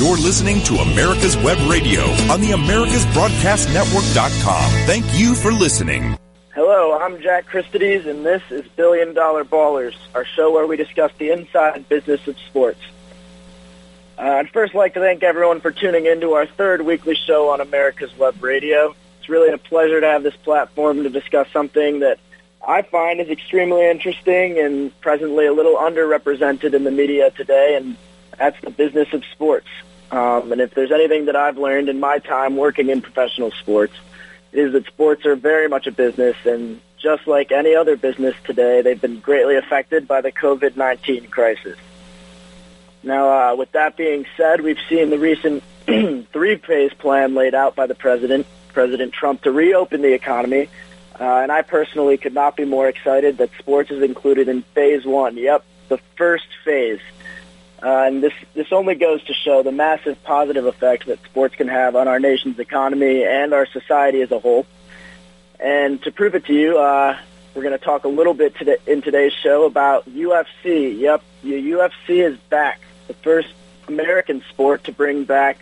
You're listening to America's Web Radio on the AmericasBroadcastNetwork.com. Thank you for listening. Hello, I'm Jack Christides, and this is Billion Dollar Ballers, our show where we discuss the inside business of sports. Uh, I'd first like to thank everyone for tuning in to our third weekly show on America's Web Radio. It's really a pleasure to have this platform to discuss something that I find is extremely interesting and presently a little underrepresented in the media today, and that's the business of sports. Um, and if there's anything that I've learned in my time working in professional sports, is that sports are very much a business, and just like any other business today, they've been greatly affected by the COVID-19 crisis. Now, uh, with that being said, we've seen the recent three-phase plan laid out by the president, President Trump, to reopen the economy uh, and I personally could not be more excited that sports is included in phase one. Yep, the first phase. Uh, and this, this only goes to show the massive positive effect that sports can have on our nation's economy and our society as a whole. And to prove it to you, uh, we're going to talk a little bit today, in today's show about UFC. Yep, UFC is back. The first American sport to bring back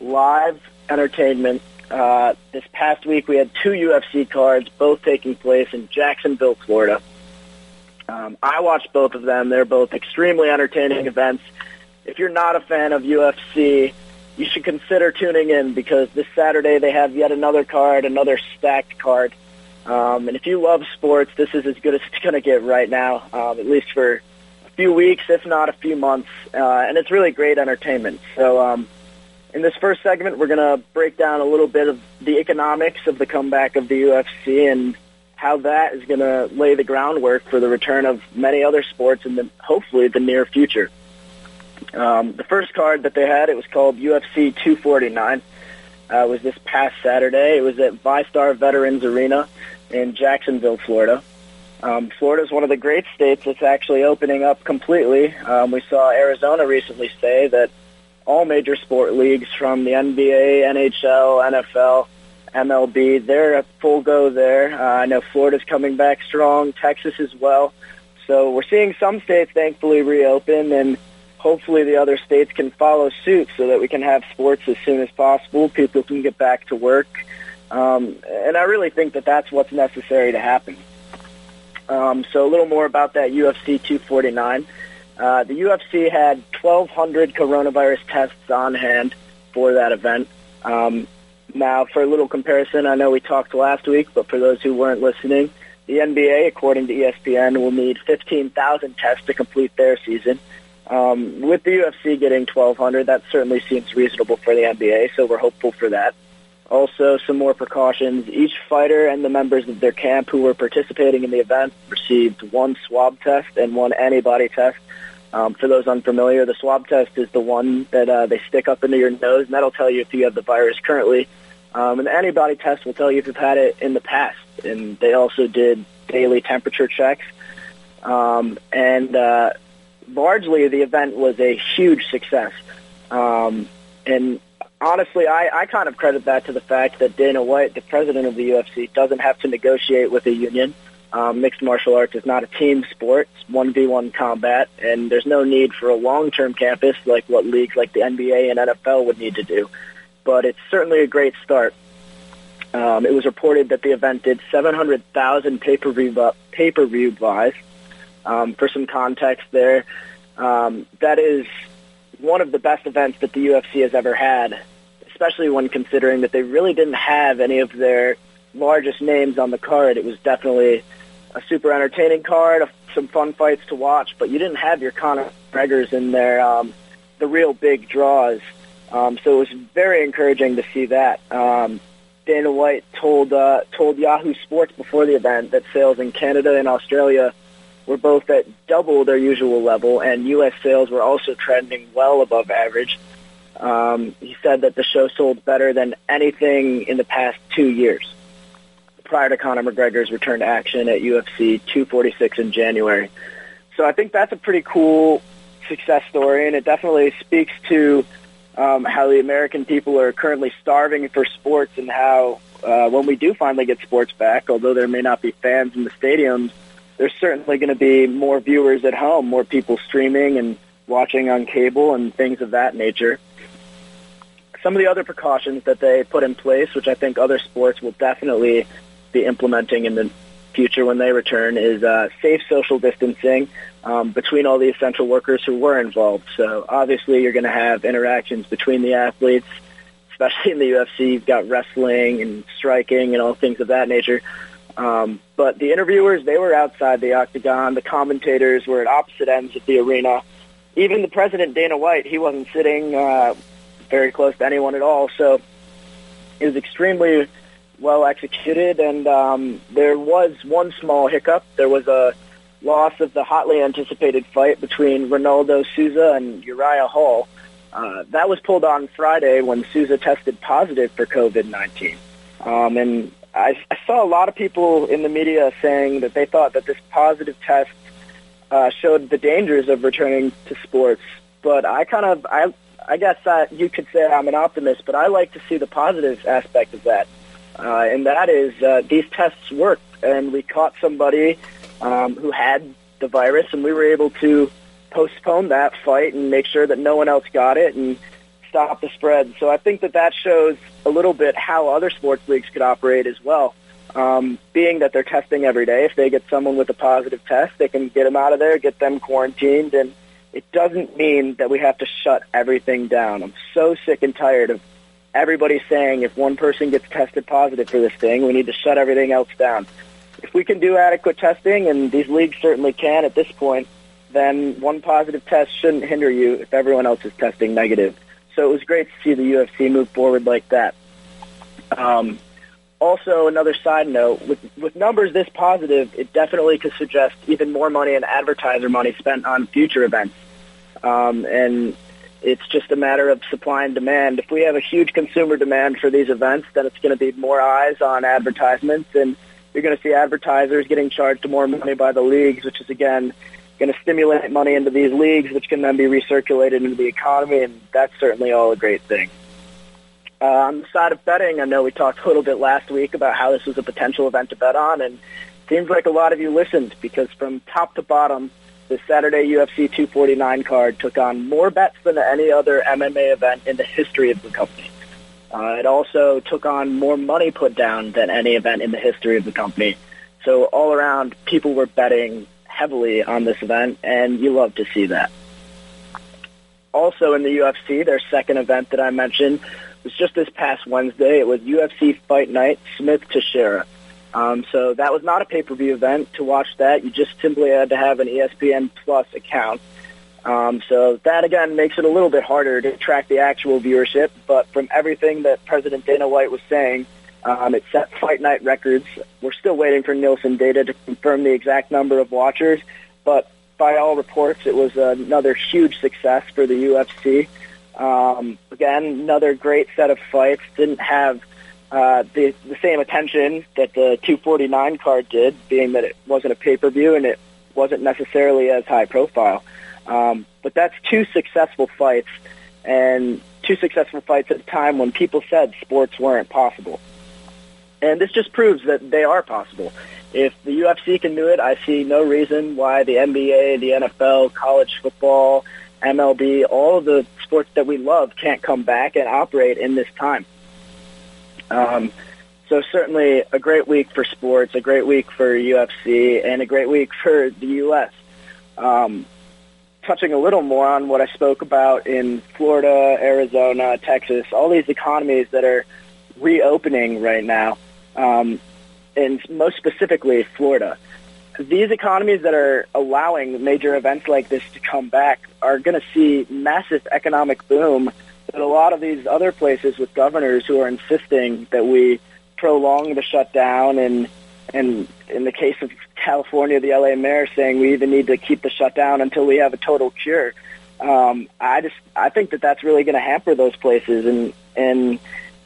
live entertainment uh, this past week, we had two UFC cards, both taking place in Jacksonville, Florida. Um, I watched both of them. They're both extremely entertaining events. If you're not a fan of UFC, you should consider tuning in because this Saturday they have yet another card, another stacked card. Um, and if you love sports, this is as good as it's going to get right now, um, at least for a few weeks, if not a few months. Uh, and it's really great entertainment. So um, in this first segment, we're going to break down a little bit of the economics of the comeback of the UFC and how that is going to lay the groundwork for the return of many other sports in the hopefully the near future. Um, the first card that they had, it was called UFC 249. Uh, was this past Saturday. It was at VyStar Veterans Arena in Jacksonville, Florida. Um, Florida is one of the great states that's actually opening up completely. Um, we saw Arizona recently say that all major sport leagues from the NBA, NHL, NFL, MLB. They're at full go there. Uh, I know Florida's coming back strong, Texas as well. So we're seeing some states thankfully reopen and hopefully the other states can follow suit so that we can have sports as soon as possible. People can get back to work. Um, and I really think that that's what's necessary to happen. Um, so a little more about that UFC 249. Uh, the UFC had 1,200 coronavirus tests on hand for that event. Um, now, for a little comparison, I know we talked last week, but for those who weren't listening, the NBA, according to ESPN, will need 15,000 tests to complete their season. Um, with the UFC getting 1,200, that certainly seems reasonable for the NBA, so we're hopeful for that. Also, some more precautions. Each fighter and the members of their camp who were participating in the event received one swab test and one antibody test um, for those unfamiliar, the swab test is the one that uh, they stick up into your nose, and that'll tell you if you have the virus currently. Um, and the antibody test will tell you if you've had it in the past. And they also did daily temperature checks. Um, and uh, largely, the event was a huge success. Um, and honestly, I, I kind of credit that to the fact that Dana White, the president of the UFC, doesn't have to negotiate with a union. Um, mixed martial arts is not a team sport. It's 1v1 combat, and there's no need for a long-term campus like what leagues like the NBA and NFL would need to do. But it's certainly a great start. Um, it was reported that the event did 700,000 pay-per-view, pay-per-view buys. Um, for some context there, um, that is one of the best events that the UFC has ever had, especially when considering that they really didn't have any of their largest names on the card. It was definitely a super entertaining card, some fun fights to watch, but you didn't have your Conor McGregor's in there, um, the real big draws. Um, so it was very encouraging to see that. Um, Dana White told uh, told Yahoo Sports before the event that sales in Canada and Australia were both at double their usual level, and U.S. sales were also trending well above average. Um, he said that the show sold better than anything in the past two years prior to Conor McGregor's return to action at UFC 246 in January. So I think that's a pretty cool success story, and it definitely speaks to um, how the American people are currently starving for sports and how uh, when we do finally get sports back, although there may not be fans in the stadiums, there's certainly going to be more viewers at home, more people streaming and watching on cable and things of that nature. some of the other precautions that they put in place, which I think other sports will definitely be implementing in the future when they return, is uh, safe social distancing um, between all the essential workers who were involved. So obviously, you're going to have interactions between the athletes, especially in the UFC. You've got wrestling and striking and all things of that nature. Um, but the interviewers, they were outside the octagon. The commentators were at opposite ends of the arena. Even the president, Dana White, he wasn't sitting uh, very close to anyone at all. So it was extremely well executed. And um, there was one small hiccup. There was a loss of the hotly anticipated fight between Ronaldo Souza and Uriah Hall. Uh, that was pulled on Friday when Souza tested positive for COVID-19. Um, and I, I saw a lot of people in the media saying that they thought that this positive test uh, showed the dangers of returning to sports. But I kind of, I, I guess that you could say I'm an optimist, but I like to see the positive aspect of that. Uh, and that is uh, these tests worked, and we caught somebody um, who had the virus, and we were able to postpone that fight and make sure that no one else got it and stop the spread. So I think that that shows a little bit how other sports leagues could operate as well. Um, being that they're testing every day, if they get someone with a positive test, they can get them out of there, get them quarantined, and it doesn't mean that we have to shut everything down. I'm so sick and tired of everybody saying if one person gets tested positive for this thing, we need to shut everything else down. If we can do adequate testing, and these leagues certainly can at this point, then one positive test shouldn't hinder you if everyone else is testing negative. So it was great to see the UFC move forward like that. Um, also, another side note, with, with numbers this positive, it definitely could suggest even more money and advertiser money spent on future events. Um, and it's just a matter of supply and demand. If we have a huge consumer demand for these events, then it's going to be more eyes on advertisements, and you're going to see advertisers getting charged more money by the leagues, which is, again, going to stimulate money into these leagues, which can then be recirculated into the economy, and that's certainly all a great thing. Uh, on the side of betting, I know we talked a little bit last week about how this was a potential event to bet on, and seems like a lot of you listened because from top to bottom, the Saturday UFC 249 card took on more bets than any other MMA event in the history of the company. Uh, it also took on more money put down than any event in the history of the company. So all around, people were betting heavily on this event, and you love to see that. Also in the UFC, their second event that I mentioned was just this past Wednesday. It was UFC Fight Night, Smith to Teixeira. Um, so that was not a pay-per-view event. To watch that, you just simply had to have an ESPN Plus account. Um, so that again makes it a little bit harder to track the actual viewership. But from everything that President Dana White was saying, um, it set fight night records. We're still waiting for Nielsen data to confirm the exact number of watchers, but by all reports, it was another huge success for the UFC. Um, again, another great set of fights. Didn't have uh, the the same attention that the 249 card did, being that it wasn't a pay per view and it wasn't necessarily as high profile. Um, but that's two successful fights, and two successful fights at a time when people said sports weren't possible. And this just proves that they are possible. If the UFC can do it, I see no reason why the NBA, the NFL, college football, MLB, all of the sports that we love can't come back and operate in this time. Um, so certainly a great week for sports, a great week for UFC, and a great week for the U.S. Um, touching a little more on what I spoke about in Florida, Arizona, Texas, all these economies that are reopening right now um, and most specifically Florida. These economies that are allowing major events like this to come back are going to see massive economic boom. But a lot of these other places with governors who are insisting that we prolong the shutdown and and in the case of California, the LA mayor saying we even need to keep the shutdown until we have a total cure. Um, I just I think that that's really going to hamper those places, and and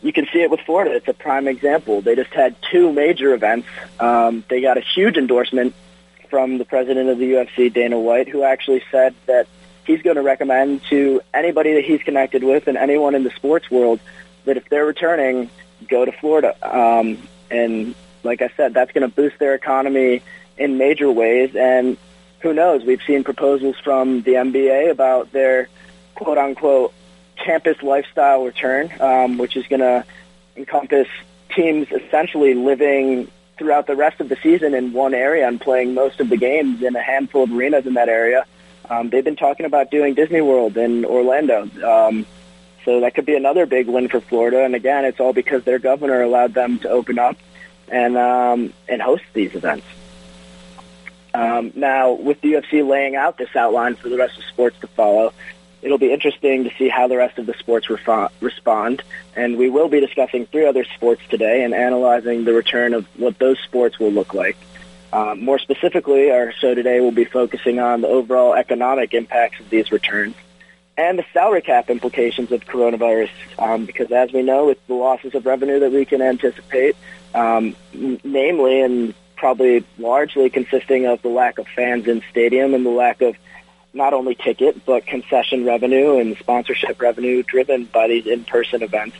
you can see it with Florida. It's a prime example. They just had two major events. Um, they got a huge endorsement from the president of the UFC, Dana White, who actually said that he's going to recommend to anybody that he's connected with and anyone in the sports world that if they're returning, go to Florida. Um, and like I said, that's going to boost their economy in major ways. And who knows? We've seen proposals from the NBA about their quote unquote campus lifestyle return, um, which is going to encompass teams essentially living throughout the rest of the season in one area and playing most of the games in a handful of arenas in that area. Um, they've been talking about doing Disney World in Orlando. Um, so that could be another big win for Florida. And again, it's all because their governor allowed them to open up and um, and host these events. Um, now, with the UFC laying out this outline for the rest of sports to follow, it'll be interesting to see how the rest of the sports refo- respond. And we will be discussing three other sports today and analyzing the return of what those sports will look like. Um, more specifically, our show today will be focusing on the overall economic impacts of these returns and the salary cap implications of coronavirus. Um, because as we know, with the losses of revenue that we can anticipate, um, namely and probably largely consisting of the lack of fans in stadium and the lack of not only ticket but concession revenue and sponsorship revenue driven by these in-person events.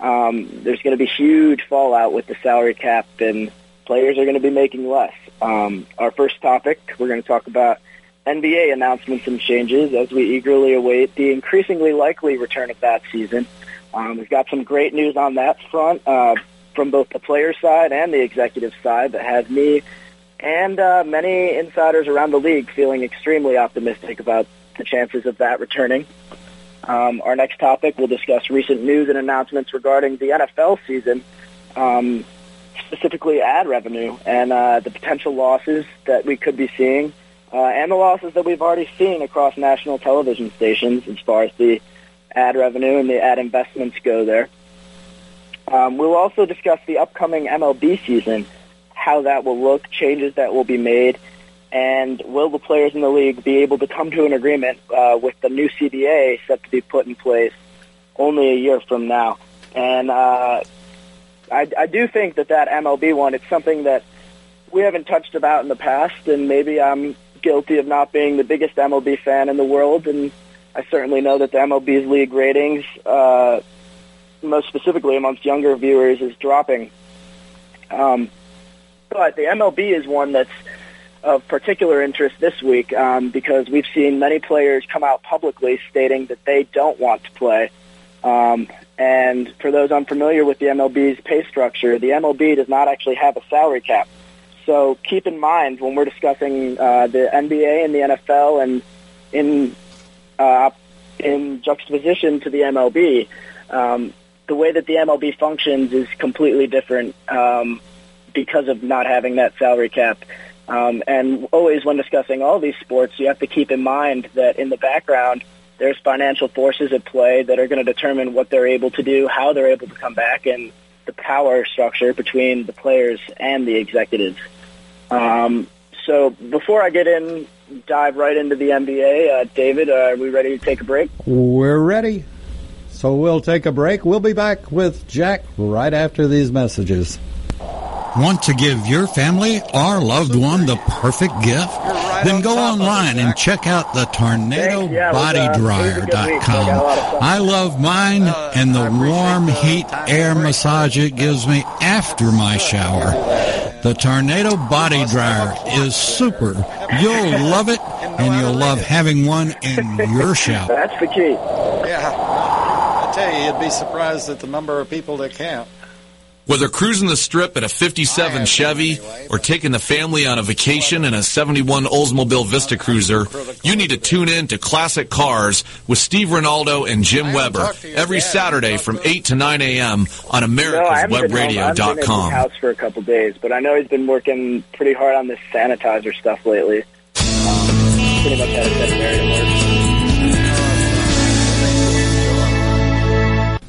Um, there's going to be huge fallout with the salary cap, and players are going to be making less. Um, our first topic, we're going to talk about NBA announcements and changes as we eagerly await the increasingly likely return of that season. Um, we've got some great news on that front uh, from both the player side and the executive side that has me and uh, many insiders around the league feeling extremely optimistic about the chances of that returning. Um, our next topic we'll discuss recent news and announcements regarding the NFL season, um, specifically ad revenue and uh, the potential losses that we could be seeing, uh, and the losses that we've already seen across national television stations as far as the ad revenue and the ad investments go there. Um, we'll also discuss the upcoming MLB season, how that will look, changes that will be made, and will the players in the league be able to come to an agreement uh, with the new CBA set to be put in place only a year from now? And uh, I, I do think that that MLB one, it's something that we haven't touched about in the past, and maybe I'm guilty of not being the biggest MLB fan in the world, and I certainly know that the MLB's league ratings, uh, most specifically amongst younger viewers, is dropping. Um, but the MLB is one that's of particular interest this week um, because we've seen many players come out publicly stating that they don't want to play. Um, and for those unfamiliar with the MLB's pay structure, the MLB does not actually have a salary cap. So keep in mind when we're discussing uh, the NBA and the NFL and in uh, in juxtaposition to the MLB, um, the way that the MLB functions is completely different um, because of not having that salary cap. Um, and always when discussing all these sports, you have to keep in mind that in the background, there's financial forces at play that are going to determine what they're able to do, how they're able to come back, and the power structure between the players and the executives. Um, so before I get in, dive right into the NBA, uh, David, are we ready to take a break? We're ready. So we'll take a break. We'll be back with Jack right after these messages. Want to give your family or loved one the perfect gift? Then go online and check out the TornadoBodyDryer.com. I love mine and the warm heat air massage it gives me after my shower. The Tornado Body Dryer is super. You'll love it and you'll love having one in your shower. That's the key. Yeah. I tell you, you'd be surprised at the number of people that can't. Whether cruising the strip in a 57 Chevy or taking the family on a vacation in a 71 Oldsmobile Vista Cruiser, you need to tune in to Classic Cars with Steve Ronaldo and Jim Weber every Saturday from 8 to 9 a.m. on No, I haven't been home. I haven't been in AmericasWebRadio.com. house for a couple days, but I know he's been working pretty hard on this sanitizer stuff lately. Um, pretty much had a veterinarian work.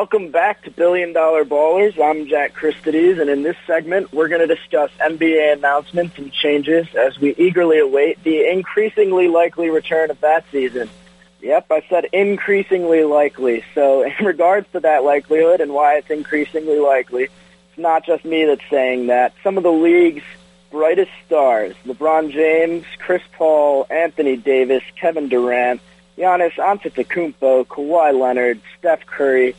Welcome back to Billion Dollar Ballers. I'm Jack Christides, and in this segment, we're going to discuss NBA announcements and changes as we eagerly await the increasingly likely return of that season. Yep, I said increasingly likely. So in regards to that likelihood and why it's increasingly likely, it's not just me that's saying that. Some of the league's brightest stars, LeBron James, Chris Paul, Anthony Davis, Kevin Durant, Giannis Antetokounmpo, Kawhi Leonard, Steph Curry,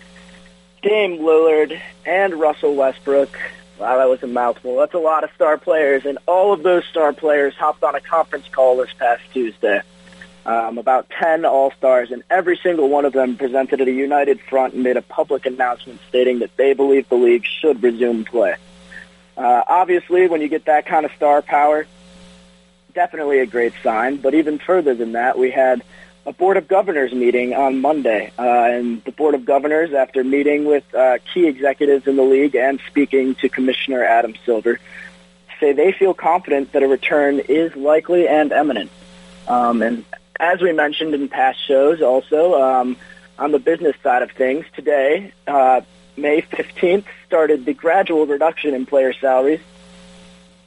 Dame Lillard, and Russell Westbrook. Wow, that was a mouthful. That's a lot of star players, and all of those star players hopped on a conference call this past Tuesday. Um, about 10 All-Stars, and every single one of them presented at a united front and made a public announcement stating that they believe the league should resume play. Uh, obviously, when you get that kind of star power, definitely a great sign. But even further than that, we had a Board of Governors meeting on Monday. Uh, and the Board of Governors, after meeting with uh, key executives in the league and speaking to Commissioner Adam Silver, say they feel confident that a return is likely and imminent. Um, and as we mentioned in past shows, also um, on the business side of things, today, uh, May 15th, started the gradual reduction in player salaries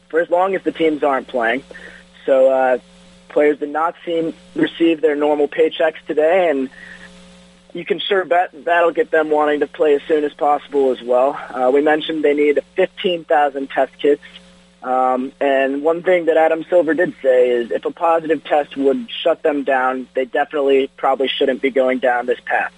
for as long as the teams aren't playing. So uh, players did not seem receive their normal paychecks today, and you can sure bet that'll get them wanting to play as soon as possible as well. Uh, we mentioned they need 15,000 test kits. Um, and one thing that Adam Silver did say is if a positive test would shut them down, they definitely probably shouldn't be going down this path.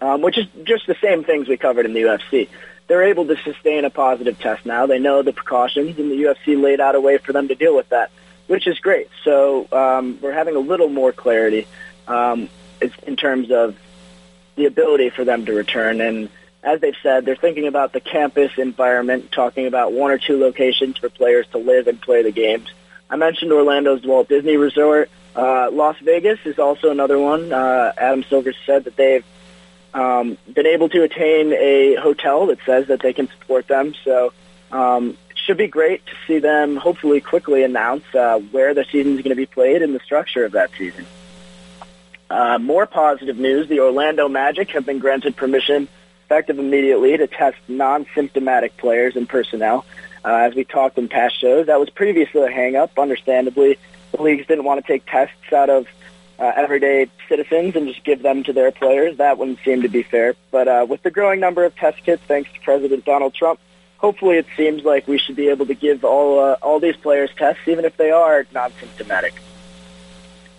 Um, which is just the same things we covered in the UFC. They're able to sustain a positive test now. They know the precautions, and the UFC laid out a way for them to deal with that which is great. So um, we're having a little more clarity um, in terms of the ability for them to return. And as they've said, they're thinking about the campus environment, talking about one or two locations for players to live and play the games. I mentioned Orlando's Walt Disney Resort. Uh, Las Vegas is also another one. Uh, Adam Silver said that they've um, been able to attain a hotel that says that they can support them. So um, should be great to see them hopefully quickly announce uh, where the season is going to be played and the structure of that season. Uh, more positive news, the Orlando Magic have been granted permission effective immediately to test non-symptomatic players and personnel. Uh, as we talked in past shows, that was previously a hang-up. Understandably, the leagues didn't want to take tests out of uh, everyday citizens and just give them to their players. That wouldn't seem to be fair. But uh, with the growing number of test kits, thanks to President Donald Trump, hopefully it seems like we should be able to give all uh, all these players tests, even if they are non-symptomatic.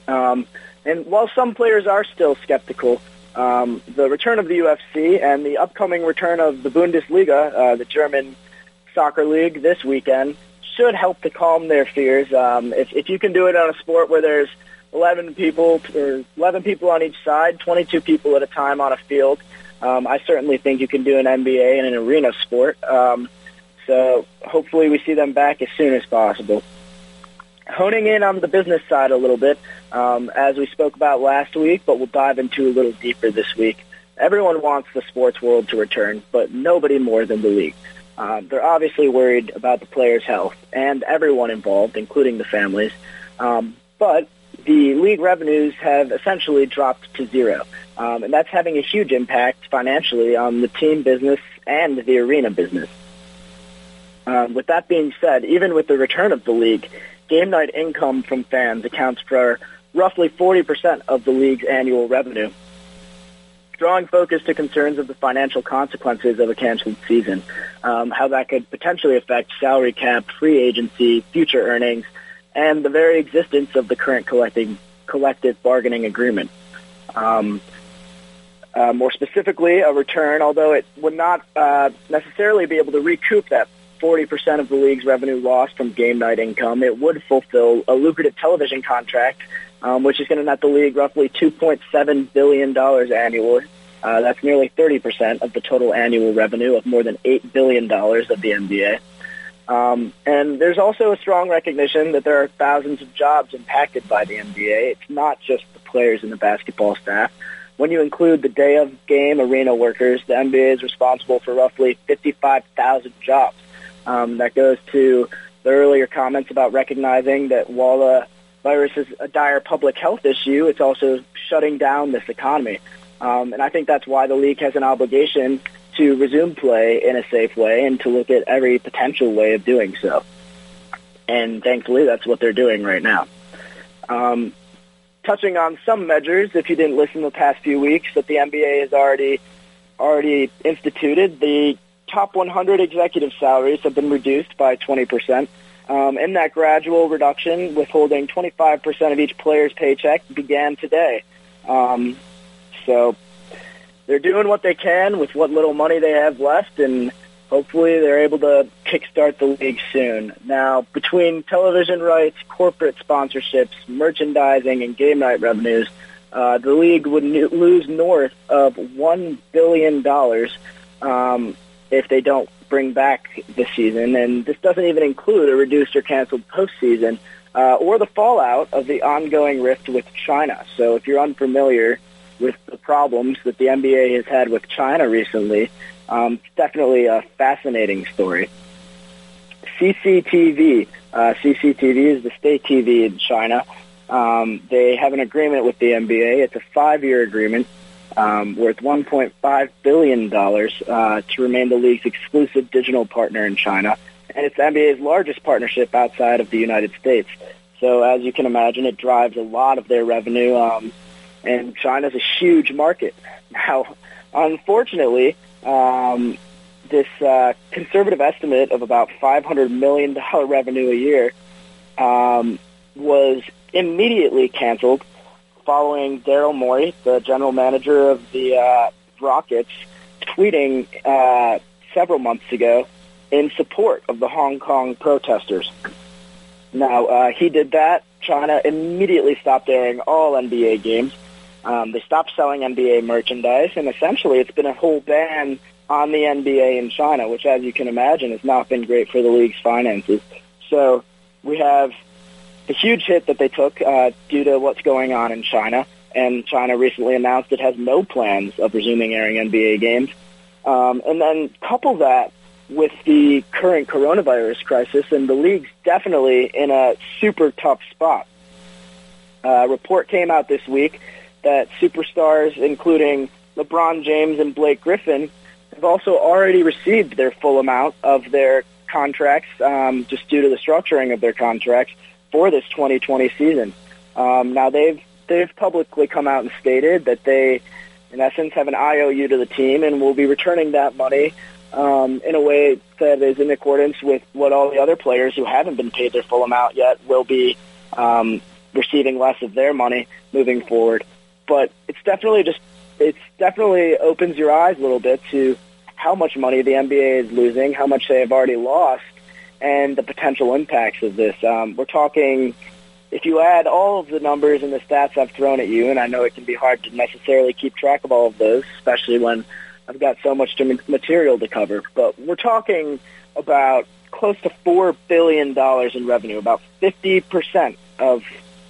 Um, and while some players are still skeptical, um, the return of the UFC and the upcoming return of the Bundesliga, uh, the German soccer league, this weekend should help to calm their fears. Um, if, if you can do it on a sport where there's 11 people or 11 people on each side, 22 people at a time on a field, um, I certainly think you can do an NBA in an arena sport. Um, so hopefully we see them back as soon as possible. Honing in on the business side a little bit, um, as we spoke about last week, but we'll dive into a little deeper this week. Everyone wants the sports world to return, but nobody more than the league. Um, they're obviously worried about the players' health and everyone involved, including the families. Um, but the league revenues have essentially dropped to zero. Um, and that's having a huge impact financially on the team business and the arena business. Um, with that being said, even with the return of the league, game night income from fans accounts for roughly 40% of the league's annual revenue. Drawing focus to concerns of the financial consequences of a canceled season, um, how that could potentially affect salary cap, free agency, future earnings, and the very existence of the current collecting, collective bargaining agreement. Um, uh, more specifically, a return, although it would not uh, necessarily be able to recoup that 40% of the league's revenue lost from game night income, it would fulfill a lucrative television contract, um, which is going to net the league roughly $2.7 billion annually. Uh, that's nearly 30% of the total annual revenue of more than $8 billion of the NBA. Um, and there's also a strong recognition that there are thousands of jobs impacted by the NBA. It's not just the players and the basketball staff. When you include the day of game arena workers, the NBA is responsible for roughly 55,000 jobs. Um, that goes to the earlier comments about recognizing that while the virus is a dire public health issue, it's also shutting down this economy. Um, and I think that's why the league has an obligation to resume play in a safe way and to look at every potential way of doing so. And thankfully, that's what they're doing right now. Um, touching on some measures, if you didn't listen the past few weeks, that the NBA has already already instituted, the top 100 executive salaries have been reduced by 20%. Um, and that gradual reduction, withholding 25% of each player's paycheck, began today. Um, so they're doing what they can with what little money they have left, and hopefully they're able to kickstart the league soon. Now, between television rights, corporate sponsorships, merchandising, and game night revenues, uh, the league would lose north of $1 billion um, if they don't bring back this season. And this doesn't even include a reduced or canceled postseason uh, or the fallout of the ongoing rift with China. So if you're unfamiliar with the problems that the NBA has had with China recently, um, definitely a fascinating story. CCTV. Uh, CCTV is the state TV in China. Um, they have an agreement with the NBA. It's a five-year agreement um, worth $1.5 billion uh, to remain the league's exclusive digital partner in China. And it's the NBA's largest partnership outside of the United States. So as you can imagine, it drives a lot of their revenue. Um, and China's a huge market. Now, unfortunately, um, this uh, conservative estimate of about $500 million revenue a year um, was immediately canceled following Daryl Morey, the general manager of the uh, Rockets, tweeting uh, several months ago in support of the Hong Kong protesters. Now, uh, he did that. China immediately stopped airing all NBA games. Um, they stopped selling NBA merchandise, and essentially it's been a whole ban on the NBA in China, which, as you can imagine, has not been great for the league's finances. So we have the huge hit that they took uh, due to what's going on in China, and China recently announced it has no plans of resuming airing NBA games. Um, and then couple that with the current coronavirus crisis, and the league's definitely in a super tough spot. Uh, a report came out this week that superstars, including LeBron James and Blake Griffin, have also already received their full amount of their contracts um, just due to the structuring of their contracts for this 2020 season. Um, now they've they've publicly come out and stated that they, in essence, have an IOU to the team and will be returning that money um, in a way that is in accordance with what all the other players who haven't been paid their full amount yet will be um, receiving less of their money moving forward. But it's definitely just it's definitely opens your eyes a little bit to how much money the NBA is losing, how much they have already lost, and the potential impacts of this. Um, we're talking, if you add all of the numbers and the stats I've thrown at you, and I know it can be hard to necessarily keep track of all of those, especially when I've got so much material to cover, but we're talking about close to $4 billion in revenue, about 50% of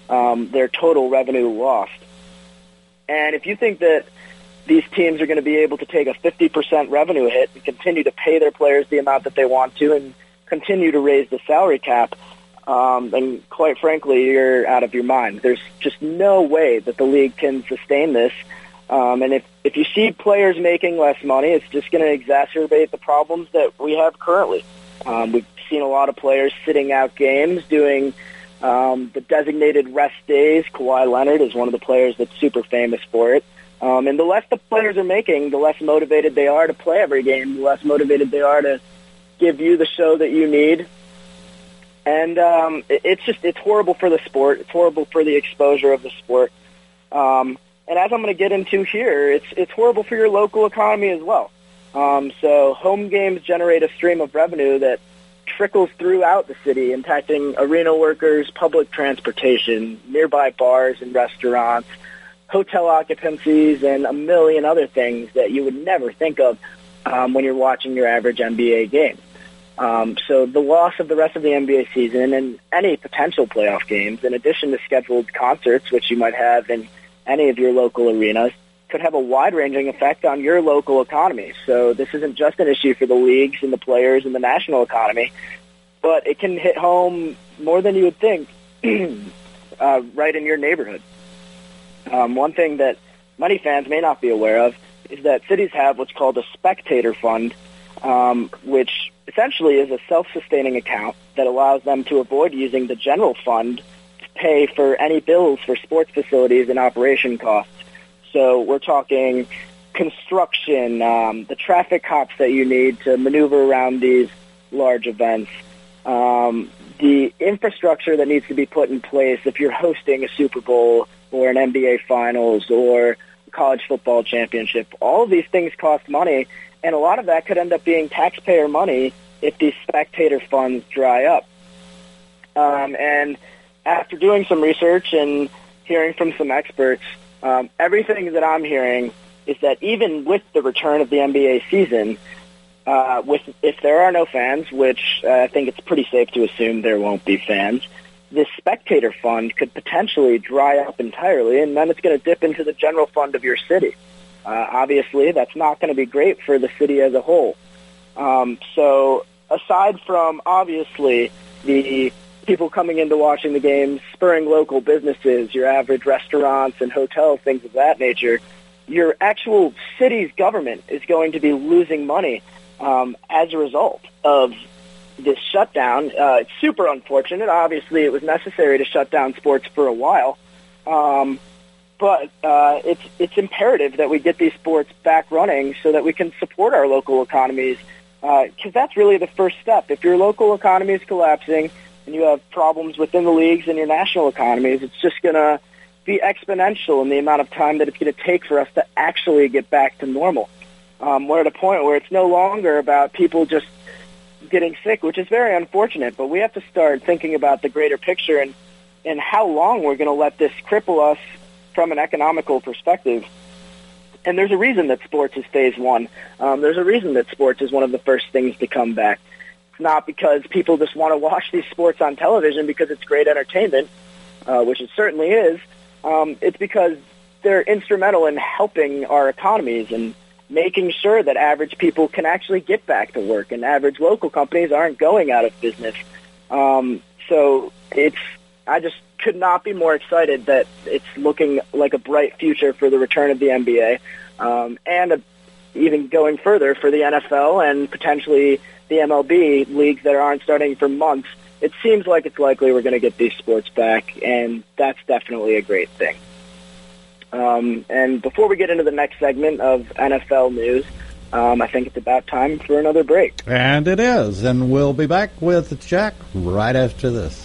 um, their total revenue lost. And if you think that these teams are going to be able to take a 50% revenue hit and continue to pay their players the amount that they want to and continue to raise the salary cap, um, and quite frankly, you're out of your mind. There's just no way that the league can sustain this. Um, and if, if you see players making less money, it's just going to exacerbate the problems that we have currently. Um, we've seen a lot of players sitting out games, doing um, the designated rest days. Kawhi Leonard is one of the players that's super famous for it. Um, and the less the players are making, the less motivated they are to play every game, the less motivated they are to give you the show that you need. And um, it, it's just it's horrible for the sport. It's horrible for the exposure of the sport. Um, and as I'm going to get into here, it's it's horrible for your local economy as well. Um, so home games generate a stream of revenue that trickles throughout the city, impacting arena workers, public transportation, nearby bars and restaurants, hotel occupancies, and a million other things that you would never think of um, when you're watching your average NBA game. Um, so the loss of the rest of the NBA season and any potential playoff games, in addition to scheduled concerts, which you might have in any of your local arenas, could have a wide-ranging effect on your local economy. So this isn't just an issue for the leagues and the players and the national economy, but it can hit home more than you would think uh, right in your neighborhood. Um, one thing that many fans may not be aware of is that cities have what's called a spectator fund, um, which essentially is a self-sustaining account that allows them to avoid using the general fund to pay for any bills for sports facilities and operation costs. So we're talking construction, um, the traffic cops that you need to maneuver around these large events, um, the infrastructure that needs to be put in place if you're hosting a Super Bowl or an NBA Finals or a college football championship. All of these things cost money, and a lot of that could end up being taxpayer money if these spectator funds dry up. Um, and after doing some research and hearing from some experts, um, everything that I'm hearing is that even with the return of the NBA season, uh, with if there are no fans, which uh, I think it's pretty safe to assume there won't be fans, this spectator fund could potentially dry up entirely, and then it's going to dip into the general fund of your city. Uh, obviously, that's not going to be great for the city as a whole. Um, so, aside from obviously the people coming into watching the games, spurring local businesses, your average restaurants and hotels, things of that nature, your actual city's government is going to be losing money um, as a result of this shutdown. Uh, it's super unfortunate. Obviously, it was necessary to shut down sports for a while, um, but uh, it's it's imperative that we get these sports back running so that we can support our local economies. Because uh, that's really the first step. If your local economy is collapsing and you have problems within the leagues and your national economies, it's just going to be exponential in the amount of time that it's going to take for us to actually get back to normal. Um, we're at a point where it's no longer about people just getting sick, which is very unfortunate. But we have to start thinking about the greater picture and and how long we're going to let this cripple us from an economical perspective. And there's a reason that sports is phase one. Um, there's a reason that sports is one of the first things to come back. Not because people just want to watch these sports on television because it's great entertainment, uh, which it certainly is. Um, it's because they're instrumental in helping our economies and making sure that average people can actually get back to work and average local companies aren't going out of business. Um, so it's, I just could not be more excited that it's looking like a bright future for the return of the NBA um, and a, even going further for the NFL and potentially the MLB leagues that aren't starting for months. It seems like it's likely we're going to get these sports back, and that's definitely a great thing. Um, and before we get into the next segment of NFL news, um, I think it's about time for another break. And it is. And we'll be back with Jack right after this.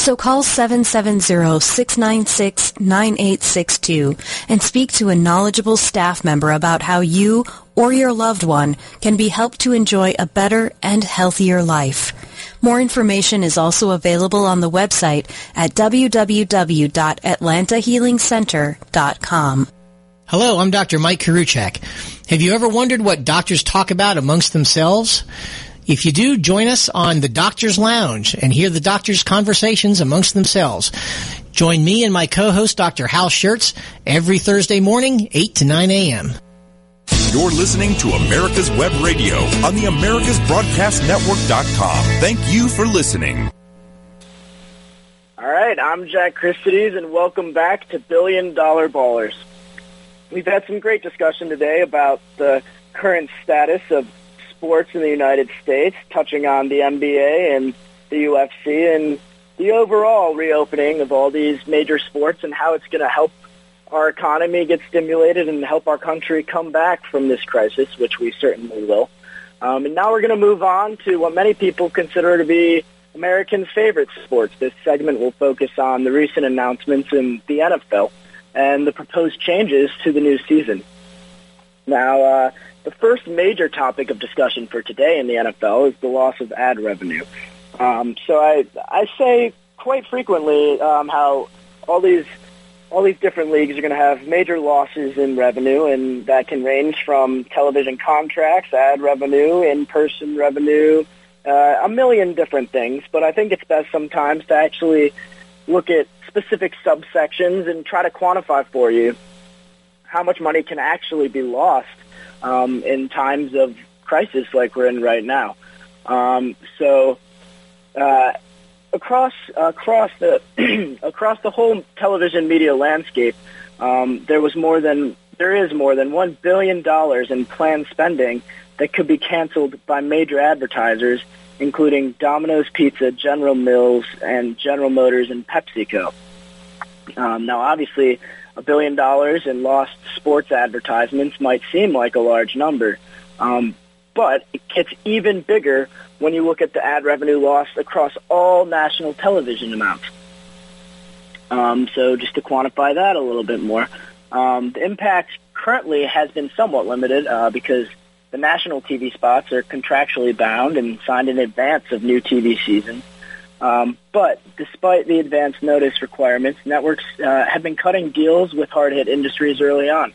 So call 770-696-9862 and speak to a knowledgeable staff member about how you or your loved one can be helped to enjoy a better and healthier life. More information is also available on the website at www.atlantahealingcenter.com. Hello, I'm Dr. Mike Karuchak. Have you ever wondered what doctors talk about amongst themselves? If you do, join us on the Doctor's Lounge and hear the doctors' conversations amongst themselves. Join me and my co-host, Dr. Hal Schertz, every Thursday morning, 8 to 9 a.m. You're listening to America's Web Radio on the AmericasBroadcastNetwork.com. Thank you for listening. All right, I'm Jack Christides, and welcome back to Billion Dollar Ballers. We've had some great discussion today about the current status of sports in the United States, touching on the NBA and the UFC and the overall reopening of all these major sports and how it's going to help our economy get stimulated and help our country come back from this crisis, which we certainly will. Um, and now we're going to move on to what many people consider to be the Americans' favorite sports. This segment will focus on the recent announcements in the NFL and the proposed changes to the new season. Now, uh, the first major topic of discussion for today in the NFL is the loss of ad revenue. Um, so I, I say quite frequently um, how all these all these different leagues are going to have major losses in revenue, and that can range from television contracts, ad revenue, in-person revenue, uh, a million different things. But I think it's best sometimes to actually look at specific subsections and try to quantify for you how much money can actually be lost um, in times of crisis like we're in right now. Um, so uh, across across the across the whole television media landscape, um, there was more than there is more than one billion dollars in planned spending that could be canceled by major advertisers, including Domino's Pizza, General Mills, and General Motors and PepsiCo. Um, now, obviously, a billion dollars in lost sports advertisements might seem like a large number, um, but it gets even bigger when you look at the ad revenue lost across all national television amounts. Um, so just to quantify that a little bit more, um, the impact currently has been somewhat limited uh, because the national TV spots are contractually bound and signed in advance of new TV seasons. Um, but despite the advance notice requirements, networks uh, have been cutting deals with hard-hit industries early on,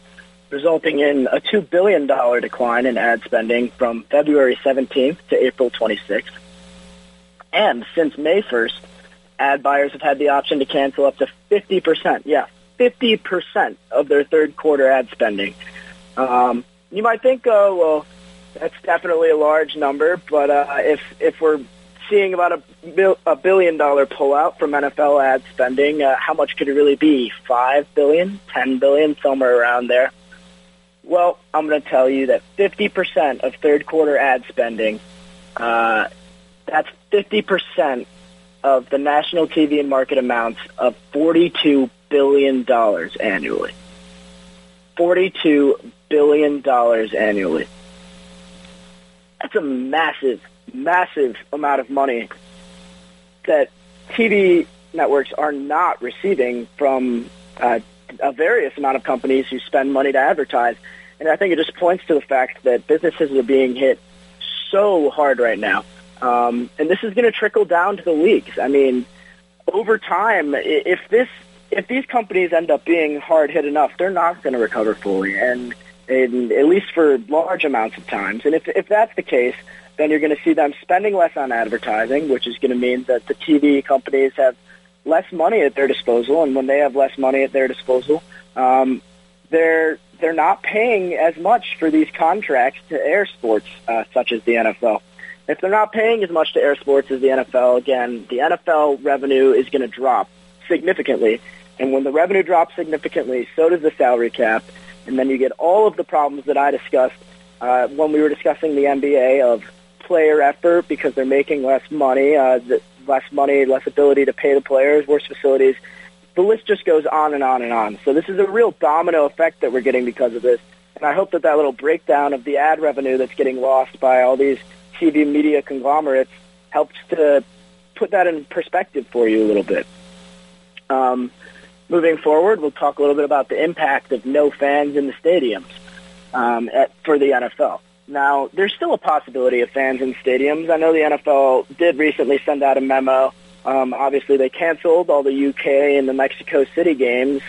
resulting in a $2 billion decline in ad spending from February 17th to April 26th. And since May 1st, ad buyers have had the option to cancel up to 50%, yeah, 50% of their third quarter ad spending. Um, you might think, oh, well, that's definitely a large number, but uh, if if we're seeing about a, a billion dollar pullout from NFL ad spending. Uh, how much could it really be? Five billion, ten billion, somewhere around there. Well, I'm going to tell you that 50% of third quarter ad spending, uh, that's 50% of the national TV and market amounts of $42 billion annually. $42 billion annually. That's a massive massive amount of money that TV networks are not receiving from uh, a various amount of companies who spend money to advertise. And I think it just points to the fact that businesses are being hit so hard right now. Um, and this is going to trickle down to the leagues. I mean, over time, if this if these companies end up being hard hit enough, they're not going to recover fully, and, and at least for large amounts of times. And if if that's the case, then you're going to see them spending less on advertising, which is going to mean that the TV companies have less money at their disposal, and when they have less money at their disposal, um, they're they're not paying as much for these contracts to air sports uh, such as the NFL. If they're not paying as much to air sports as the NFL, again, the NFL revenue is going to drop significantly. And when the revenue drops significantly, so does the salary cap. And then you get all of the problems that I discussed uh, when we were discussing the NBA of player effort because they're making less money, uh, less money, less ability to pay the players, worse facilities. The list just goes on and on and on. So this is a real domino effect that we're getting because of this. And I hope that that little breakdown of the ad revenue that's getting lost by all these TV media conglomerates helps to put that in perspective for you a little bit. Um, moving forward, we'll talk a little bit about the impact of no fans in the stadiums um, at, for the NFL. Now, there's still a possibility of fans in stadiums. I know the NFL did recently send out a memo. Um, obviously, they canceled all the UK and the Mexico City games,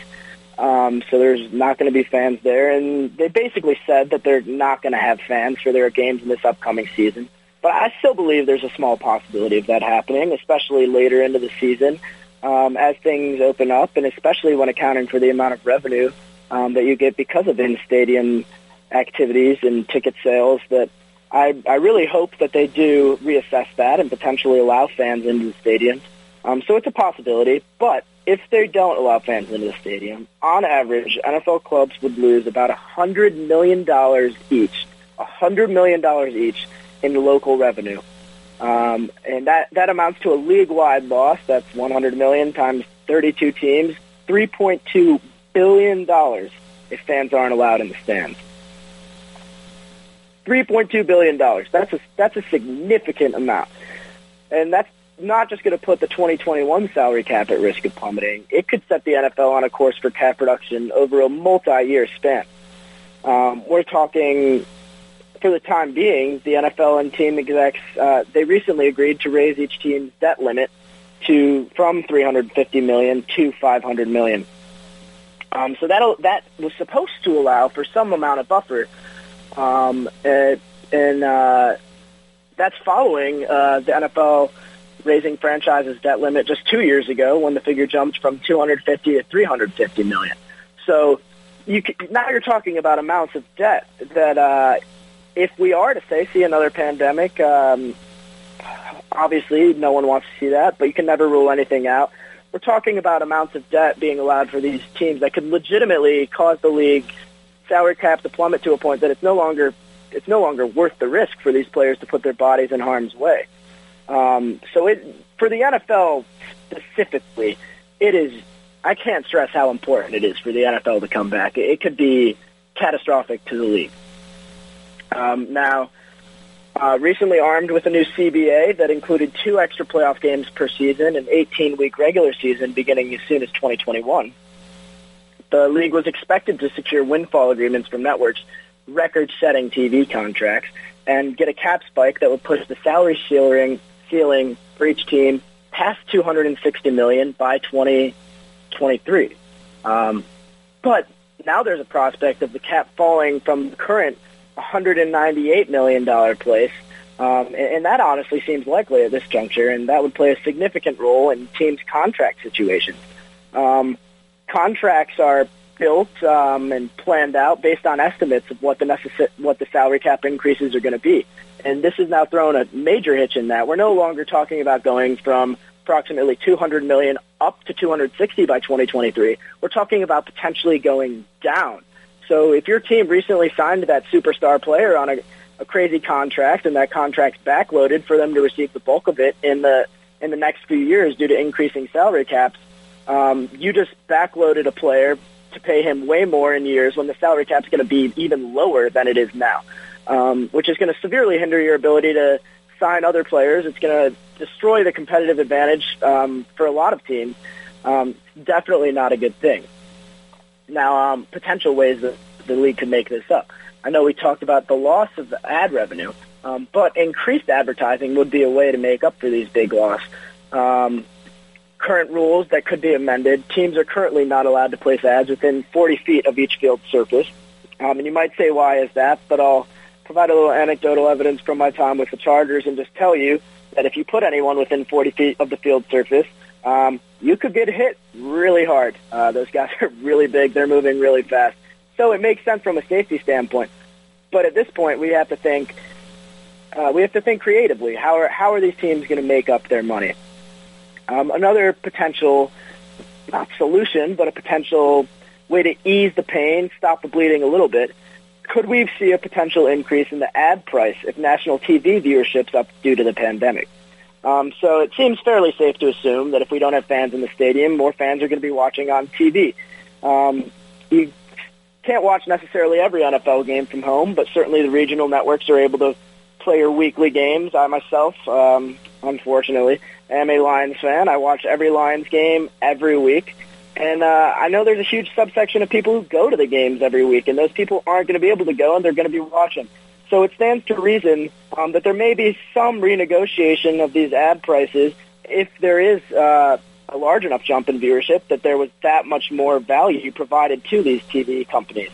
um, so there's not going to be fans there. And they basically said that they're not going to have fans for their games in this upcoming season. But I still believe there's a small possibility of that happening, especially later into the season um, as things open up, and especially when accounting for the amount of revenue um, that you get because of in-stadium activities and ticket sales that I, I really hope that they do reassess that and potentially allow fans into the stadium. Um, so it's a possibility, but if they don't allow fans into the stadium, on average, NFL clubs would lose about $100 million each, $100 million each in local revenue. Um, and that, that amounts to a league-wide loss. That's 100 million times 32 teams, $3.2 billion if fans aren't allowed in the stands. $3.2 billion. That's a, that's a significant amount. And that's not just going to put the 2021 salary cap at risk of plummeting. It could set the NFL on a course for cap reduction over a multi-year span. Um, we're talking, for the time being, the NFL and team execs uh, they recently agreed to raise each team's debt limit to from 350 million to 500 million. Um, so that that was supposed to allow for some amount of buffer, um, and, and uh, that's following uh, the NFL raising franchises debt limit just two years ago when the figure jumped from 250 to 350 million. So you can, now you're talking about amounts of debt that uh, if we are to say see another pandemic, um, obviously no one wants to see that, but you can never rule anything out. We're talking about amounts of debt being allowed for these teams that could legitimately cause the league salary cap to plummet to a point that it's no longer it's no longer worth the risk for these players to put their bodies in harm's way. Um, so it for the NFL specifically, it is. I can't stress how important it is for the NFL to come back. It, could be catastrophic to the league. Um, now, uh, recently armed with a new CBA that included two extra playoff games per season, an 18-week regular season beginning as soon as 2021. The league was expected to secure windfall agreements from networks, record-setting TV contracts, and get a cap spike that would push the salary ceiling ceiling for each team past 260 million by 2023. Um, but now there's a prospect of the cap falling from the current 198 million dollar place, um, and, that honestly seems likely at this juncture, and that would play a significant role in teams' contract situations. Um, contracts are built um, and planned out based on estimates of what the necess- what the salary cap increases are going to be. And this has now thrown a major hitch in that. We're no longer talking about going from approximately 200 million up to 260 by 2023. We're talking about potentially going down. So if your team recently signed that superstar player on a, a crazy contract and that contract's backloaded for them to receive the bulk of it in the in the next few years due to increasing salary caps, um, you just backloaded a player to pay him way more in years when the salary cap is going to be even lower than it is now, um, which is going to severely hinder your ability to sign other players. It's going to destroy the competitive advantage um, for a lot of teams. Um, definitely not a good thing. Now, um, potential ways that the league could make this up. I know we talked about the loss of the ad revenue, um, but increased advertising would be a way to make up for these big losses. Um, current rules that could be amended. Teams are currently not allowed to place ads within 40 feet of each field surface. Um, and you might say, why is that? But I'll provide a little anecdotal evidence from my time with the Chargers and just tell you that if you put anyone within 40 feet of the field surface, um, you could get hit really hard. Uh, those guys are really big. They're moving really fast. So it makes sense from a safety standpoint. But at this point, we have to think. Uh, we have to think creatively. How are how are these teams going to make up their money? Um, another potential, not solution, but a potential way to ease the pain, stop the bleeding a little bit. Could we see a potential increase in the ad price if national TV viewership's up due to the pandemic? Um, so it seems fairly safe to assume that if we don't have fans in the stadium, more fans are going to be watching on TV. Um, you can't watch necessarily every NFL game from home, but certainly the regional networks are able to play your weekly games. I myself, um, unfortunately, am a Lions fan. I watch every Lions game every week. And uh, I know there's a huge subsection of people who go to the games every week, and those people aren't going to be able to go, and they're going to be watching. So it stands to reason um, that there may be some renegotiation of these ad prices if there is uh, a large enough jump in viewership that there was that much more value provided to these TV companies.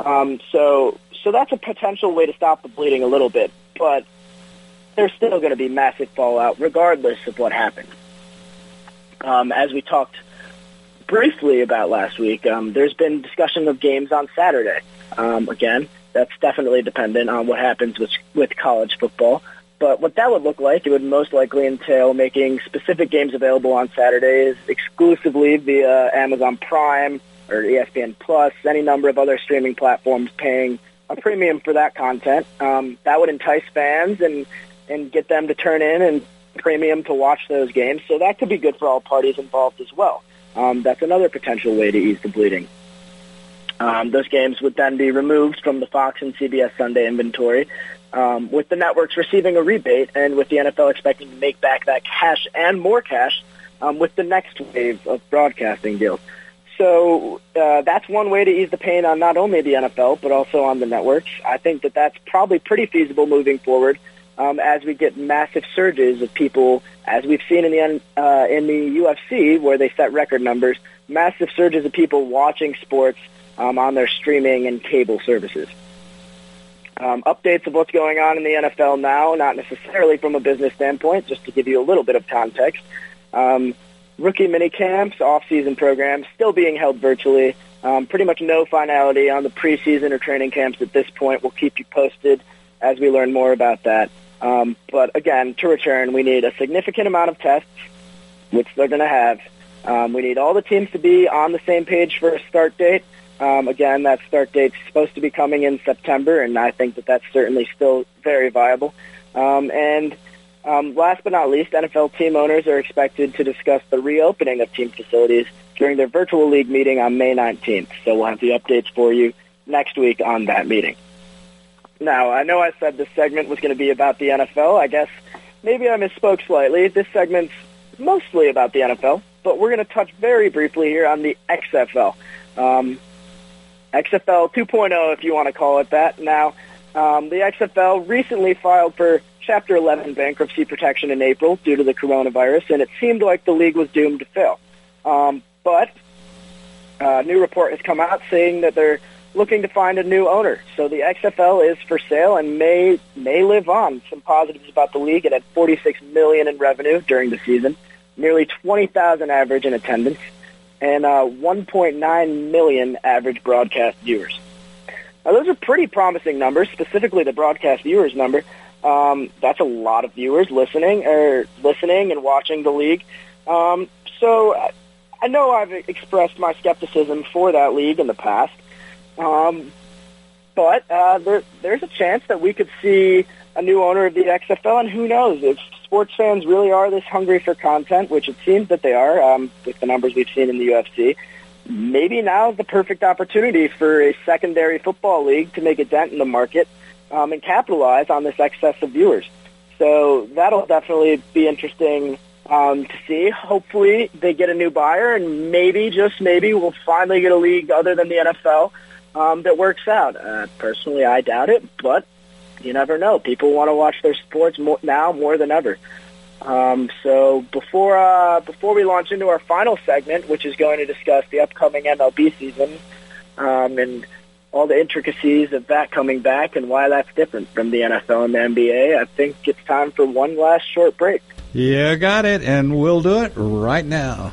Um, so, so that's a potential way to stop the bleeding a little bit, but there's still going to be massive fallout regardless of what happens. Um, as we talked briefly about last week, um, there's been discussion of games on Saturday. Um, again, that's definitely dependent on what happens with, with college football. But what that would look like, it would most likely entail making specific games available on Saturdays exclusively via Amazon Prime or ESPN Plus, any number of other streaming platforms paying a premium for that content. Um, that would entice fans and and get them to turn in and premium to watch those games. So that could be good for all parties involved as well. Um, that's another potential way to ease the bleeding. Um, those games would then be removed from the Fox and CBS Sunday inventory, um, with the networks receiving a rebate and with the NFL expecting to make back that cash and more cash um, with the next wave of broadcasting deals. So uh, that's one way to ease the pain on not only the NFL but also on the networks. I think that that's probably pretty feasible moving forward um, as we get massive surges of people, as we've seen in the uh, in the UFC where they set record numbers, massive surges of people watching sports um, on their streaming and cable services. Um, updates of what's going on in the NFL now, not necessarily from a business standpoint, just to give you a little bit of context. Um, rookie mini camps, off-season programs still being held virtually. Um, pretty much no finality on the preseason or training camps at this point. We'll keep you posted as we learn more about that. Um, but again, to return, we need a significant amount of tests, which they're going to have. Um, we need all the teams to be on the same page for a start date. Um, again, that start date's supposed to be coming in September, and I think that that's certainly still very viable. Um, and um, last but not least, NFL team owners are expected to discuss the reopening of team facilities during their virtual league meeting on May 19th. So we'll have the updates for you next week on that meeting. Now, I know I said this segment was going to be about the NFL. I guess maybe I misspoke slightly. This segment's mostly about the NFL, but we're going to touch very briefly here on the XFL. Um, XFL 2.0, if you want to call it that. Now, um, the XFL recently filed for Chapter 11 bankruptcy protection in April due to the coronavirus, and it seemed like the league was doomed to fail. Um, but a new report has come out saying that they're looking to find a new owner. So the XFL is for sale and may may live on. Some positives about the league: it had 46 million in revenue during the season, nearly 20,000 average in attendance, and uh, 1.9 million average broadcast viewers. Now, those are pretty promising numbers, specifically the broadcast viewers number. Um, that's a lot of viewers listening or listening and watching the league. Um, so I know I've expressed my skepticism for that league in the past, um, but uh, there, there's a chance that we could see a new owner of the XFL, and who knows if sports fans really are this hungry for content, which it seems that they are um, with the numbers we've seen in the UFC. Maybe now is the perfect opportunity for a secondary football league to make a dent in the market um, and capitalize on this excess of viewers. So that'll definitely be interesting um, to see. Hopefully they get a new buyer, and maybe, just maybe, we'll finally get a league other than the NFL um, that works out. Uh, personally, I doubt it, but you never know. People want to watch their sports more, now more than ever. Um, so before uh, before we launch into our final segment, which is going to discuss the upcoming MLB season um, and all the intricacies of that coming back and why that's different from the NFL and the NBA, I think it's time for one last short break. You got it, and we'll do it right now.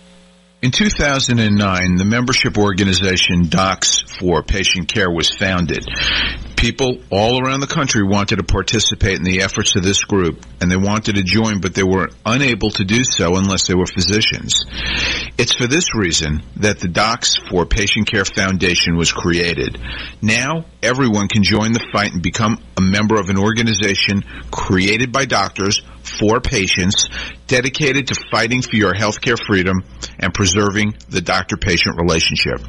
In 2009, the membership organization Docs for Patient Care was founded. People all around the country wanted to participate in the efforts of this group, and they wanted to join, but they were unable to do so unless they were physicians. It's for this reason that the Docs for Patient Care Foundation was created. Now, everyone can join the fight and become a member of an organization created by doctors for patients dedicated to fighting for your healthcare freedom and preserving the doctor-patient relationship.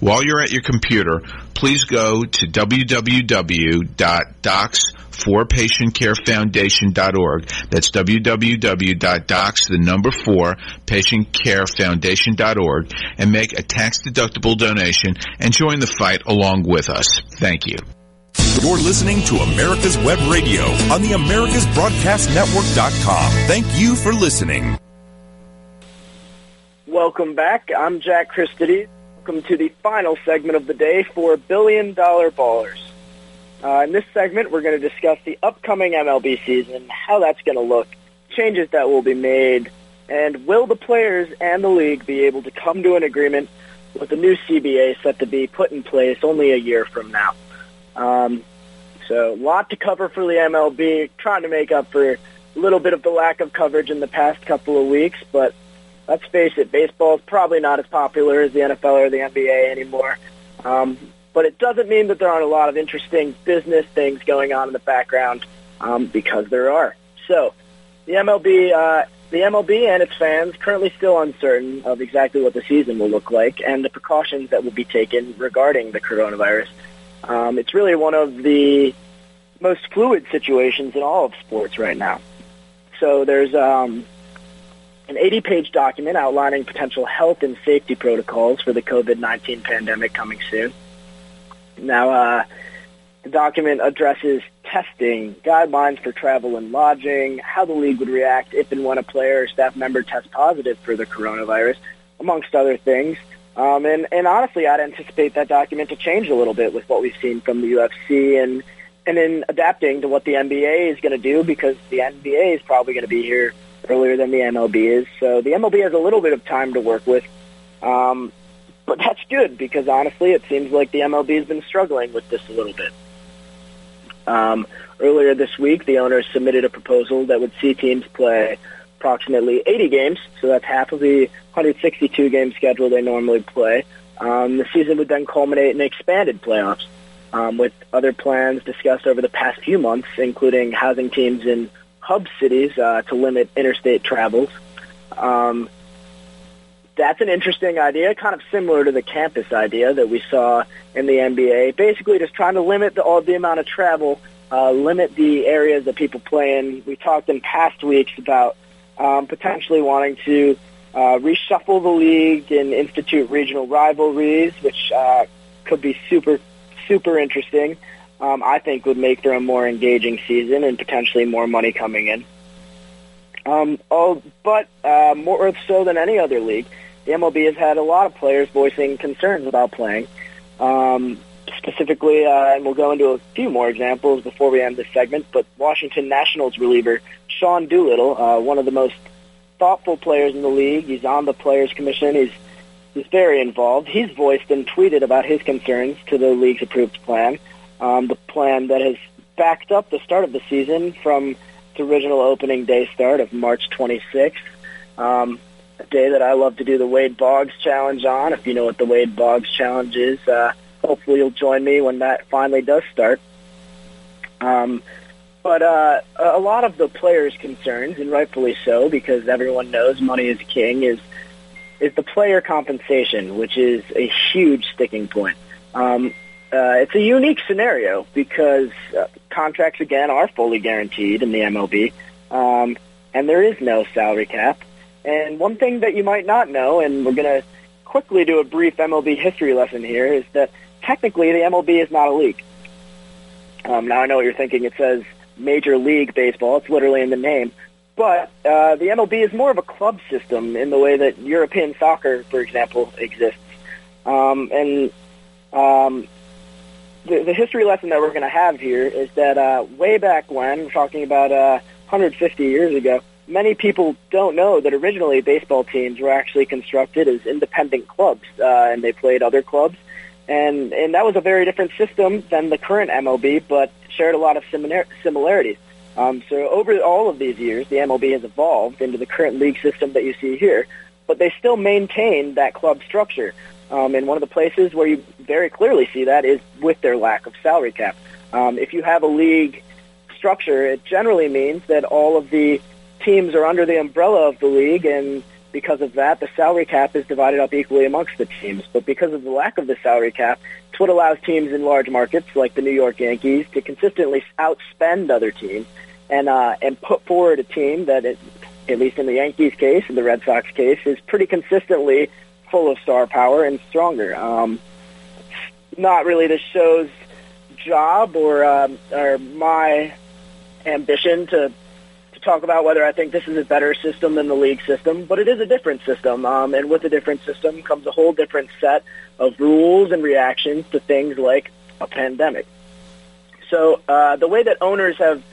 While you're at your computer, please go to www.docs4patientcarefoundation.org. That's www.docs, the number four, patientcarefoundation.org and make a tax-deductible donation and join the fight along with us. Thank you. You're listening to America's Web Radio on the AmericasBroadcastNetwork.com. Thank you for listening. Welcome back. I'm Jack Christides. Welcome to the final segment of the day for Billion Dollar Ballers. Uh, in this segment, we're going to discuss the upcoming MLB season, how that's going to look, changes that will be made, and will the players and the league be able to come to an agreement with the new CBA set to be put in place only a year from now. Um, so a lot to cover for the MLB, trying to make up for a little bit of the lack of coverage in the past couple of weeks. But let's face it, baseball is probably not as popular as the NFL or the NBA anymore. Um, but it doesn't mean that there aren't a lot of interesting business things going on in the background um, because there are. So the MLB, uh, the MLB and its fans currently still uncertain of exactly what the season will look like and the precautions that will be taken regarding the coronavirus. Um, it's really one of the most fluid situations in all of sports right now. So there's um, an 80-page document outlining potential health and safety protocols for the COVID-19 pandemic coming soon. Now, uh, the document addresses testing, guidelines for travel and lodging, how the league would react if and when a player or staff member tests positive for the coronavirus, amongst other things. Um, and, and honestly, I'd anticipate that document to change a little bit with what we've seen from the UFC and and in adapting to what the NBA is going to do because the NBA is probably going to be here earlier than the MLB is. So the MLB has a little bit of time to work with. Um, but that's good because honestly, it seems like the MLB has been struggling with this a little bit. Um, earlier this week, the owners submitted a proposal that would see teams play approximately 80 games, so that's half of the 162 game schedule they normally play. Um, the season would then culminate in expanded playoffs, um, with other plans discussed over the past few months, including housing teams in hub cities uh, to limit interstate travels. Um, that's an interesting idea, kind of similar to the campus idea that we saw in the NBA. Basically, just trying to limit the, all the amount of travel, uh, limit the areas that people play in. We talked in past weeks about um, potentially wanting to uh, reshuffle the league and institute regional rivalries, which uh, could be super, super interesting. Um, I think would make for a more engaging season and potentially more money coming in. Um, oh, but uh, more so than any other league, the MLB has had a lot of players voicing concerns about playing. Um, specifically, uh, and we'll go into a few more examples before we end this segment, but Washington Nationals reliever Sean Doolittle, uh, one of the most thoughtful players in the league. He's on the Players Commission. He's he's very involved. He's voiced and tweeted about his concerns to the league's approved plan, um, the plan that has backed up the start of the season from its original opening day start of March 26th. Um, a day that I love to do the Wade Boggs Challenge on. If you know what the Wade Boggs Challenge is, uh, hopefully you'll join me when that finally does start. Um, but uh, a lot of the players' concerns, and rightfully so, because everyone knows money is king, is is the player compensation, which is a huge sticking point. Um, uh, it's a unique scenario because uh, contracts again are fully guaranteed in the MLB, um, and there is no salary cap. And one thing that you might not know, and we're going to quickly do a brief MLB history lesson here, is that technically the MLB is not a league. Um, now I know what you're thinking. It says Major League Baseball. It's literally in the name. But uh, the MLB is more of a club system in the way that European soccer, for example, exists. Um, and um, the, the history lesson that we're going to have here is that uh, way back when, we're talking about uh, 150 years ago, many people don't know that originally baseball teams were actually constructed as independent clubs, uh, and they played other clubs. And, and that was a very different system than the current MLB, but shared a lot of similar, similarities. Um, so over all of these years, the MLB has evolved into the current league system that you see here, but they still maintain that club structure. Um, and one of the places where you very clearly see that is with their lack of salary cap. Um, if you have a league structure, it generally means that all of the teams are under the umbrella of the league, and because of that, the salary cap is divided up equally amongst the teams. But because of the lack of the salary cap, it's what allows teams in large markets like the New York Yankees to consistently outspend other teams and uh, and put forward a team that, is, at least in the Yankees' case, in the Red Sox case, is pretty consistently full of star power and stronger. Um, not really the show's job or um, or my ambition to to talk about whether I think this is a better system than the league system, but it is a different system. Um, and with a different system comes a whole different set of rules and reactions to things like a pandemic. So uh, the way that owners have,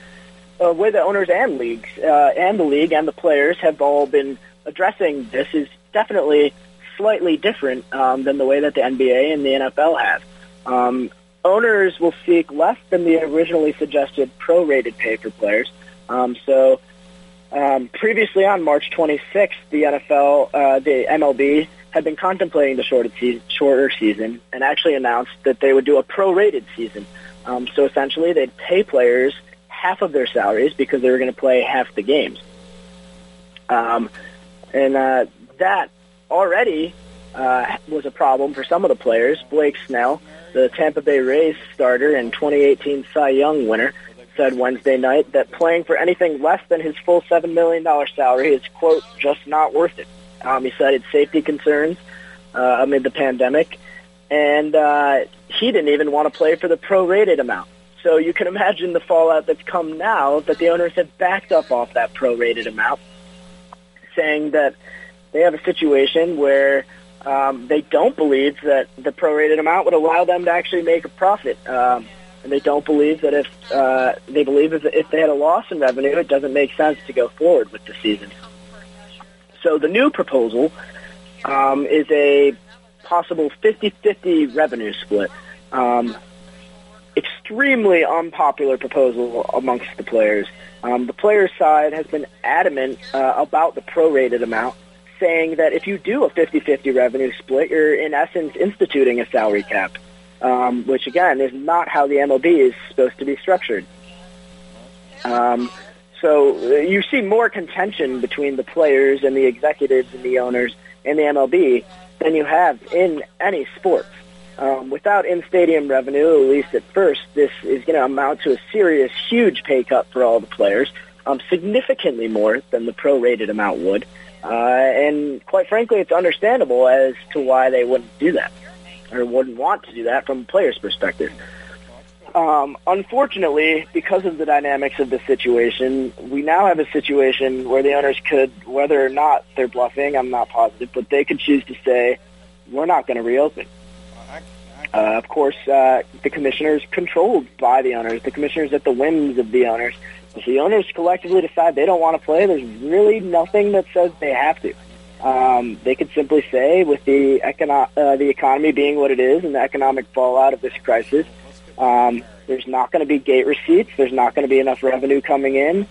uh, way that owners and leagues uh, and the league and the players have all been addressing this is definitely slightly different um, than the way that the NBA and the NFL have. Um, owners will seek less than the originally suggested prorated pay for players. Um, so um, previously on March 26th, the NFL, uh, the MLB, had been contemplating the shorter season, and actually announced that they would do a prorated season. Um, so essentially, they'd pay players half of their salaries because they were going to play half the games. Um, and uh, that already uh, was a problem for some of the players. Blake Snell, the Tampa Bay Rays starter and 2018 Cy Young winner, said Wednesday night that playing for anything less than his full $7 million salary is, quote, just not worth it. Um, he cited safety concerns uh, amid the pandemic, and uh, he didn't even want to play for the prorated amount. So you can imagine the fallout that's come now that the owners have backed up off that prorated amount, saying that they have a situation where um, they don't believe that the prorated amount would allow them to actually make a profit. Um, and they don't believe that if uh, they believe if, if they had a loss in revenue, it doesn't make sense to go forward with the season. So the new proposal um, is a possible 50-50 revenue split. Um, extremely unpopular proposal amongst the players. Um, the players' side has been adamant uh, about the prorated amount, saying that if you do a 50-50 revenue split, you're in essence instituting a salary cap, um, which again is not how the MLB is supposed to be structured. Um, so uh, you see more contention between the players and the executives and the owners and the MLB than you have in any sport. Um, without in-stadium revenue, at least at first, this is going to amount to a serious, huge pay cut for all the players, um, significantly more than the prorated amount would. Uh, and quite frankly, it's understandable as to why they wouldn't do that or wouldn't want to do that from a player's perspective. Um, unfortunately, because of the dynamics of the situation, we now have a situation where the owners could, whether or not they're bluffing, I'm not positive, but they could choose to say, we're not going to reopen. Uh, of course, uh, the commissioners controlled by the owners. The commissioners at the whims of the owners. If the owners collectively decide they don't want to play, there's really nothing that says they have to. Um, they could simply say, with the econo- uh, the economy being what it is and the economic fallout of this crisis, um, there's not going to be gate receipts. There's not going to be enough revenue coming in,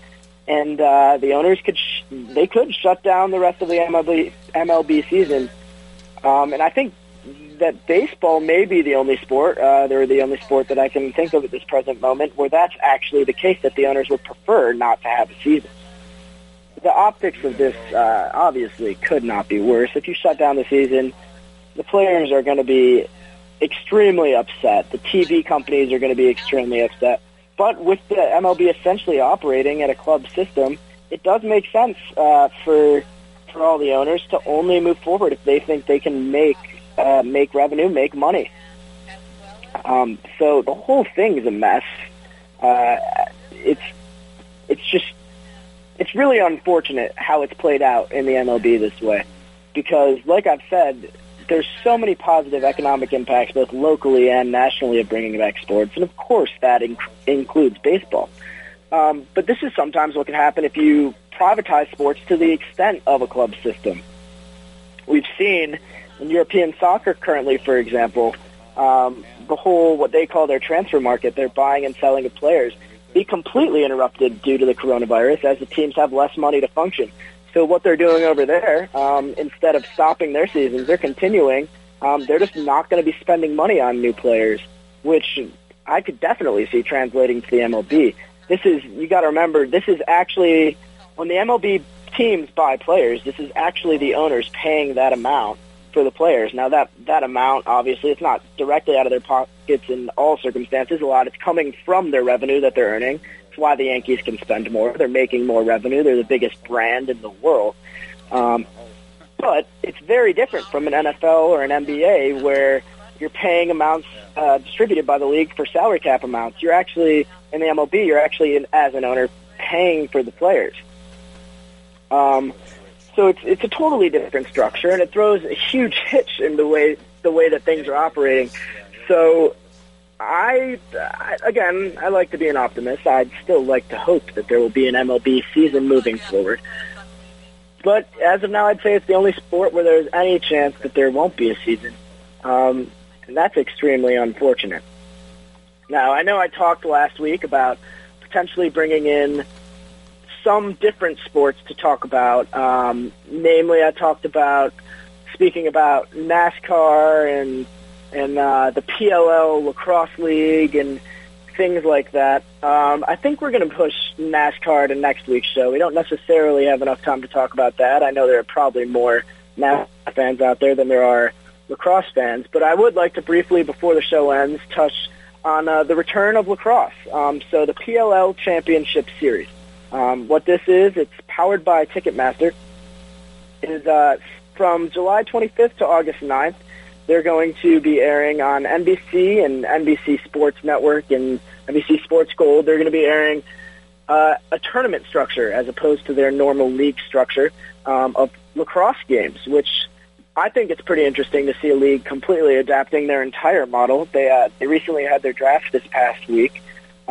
and uh, the owners could sh- they could shut down the rest of the MLB MLB season. Um, and I think that baseball may be the only sport, uh, the only sport that I can think of at this present moment where that's actually the case that the owners would prefer not to have a season. The optics of this uh, obviously could not be worse. If you shut down the season, the players are going to be extremely upset. The TV companies are going to be extremely upset. But with the MLB essentially operating at a club system, it does make sense uh, for for all the owners to only move forward if they think they can make uh, make revenue, make money. Um, so the whole thing is a mess. Uh, it's it's just it's really unfortunate how it's played out in the MLB this way, because like I've said, there's so many positive economic impacts both locally and nationally of bringing back sports, and of course that inc- includes baseball. Um, but this is sometimes what can happen if you privatize sports to the extent of a club system. We've seen in European soccer currently, for example, um, the whole what they call their transfer market, their buying and selling of players, be completely interrupted due to the coronavirus as the teams have less money to function. So what they're doing over there, um, instead of stopping their seasons, they're continuing. Um, they're just not going to be spending money on new players, which I could definitely see translating to the MLB. This is you got to remember. This is actually when the MLB teams buy players. This is actually the owners paying that amount for the players. Now that that amount, obviously, it's not directly out of their pockets in all circumstances. A lot it's coming from their revenue that they're earning. It's why the Yankees can spend more. They're making more revenue. They're the biggest brand in the world. Um, but it's very different from an NFL or an NBA where you're paying amounts uh, distributed by the league for salary cap amounts. You're actually in the MLB. You're actually, in, as an owner, paying for the players. Um, so it's it's a totally different structure, and it throws a huge hitch in the way the way that things are operating. So I, I again, I like to be an optimist. I'd still like to hope that there will be an MLB season moving forward. But as of now, I'd say it's the only sport where there's any chance that there won't be a season, um, and that's extremely unfortunate. Now, I know I talked last week about potentially bringing in some different sports to talk about. Um, namely, I talked about speaking about NASCAR and and uh, the PLL lacrosse league and things like that. Um, I think we're going to push NASCAR to next week's show. We don't necessarily have enough time to talk about that. I know there are probably more NASCAR fans out there than there are lacrosse fans, but I would like to briefly, before the show ends, touch on uh, the return of lacrosse. Um, so the PLL Championship Series. Um, what this is, it's powered by Ticketmaster. It is uh, from July 25th to August 9th. They're going to be airing on NBC and NBC Sports Network and NBC Sports Gold. They're going to be airing uh, a tournament structure as opposed to their normal league structure um, of lacrosse games, which I think it's pretty interesting to see a league completely adapting their entire model. They uh, they recently had their draft this past week,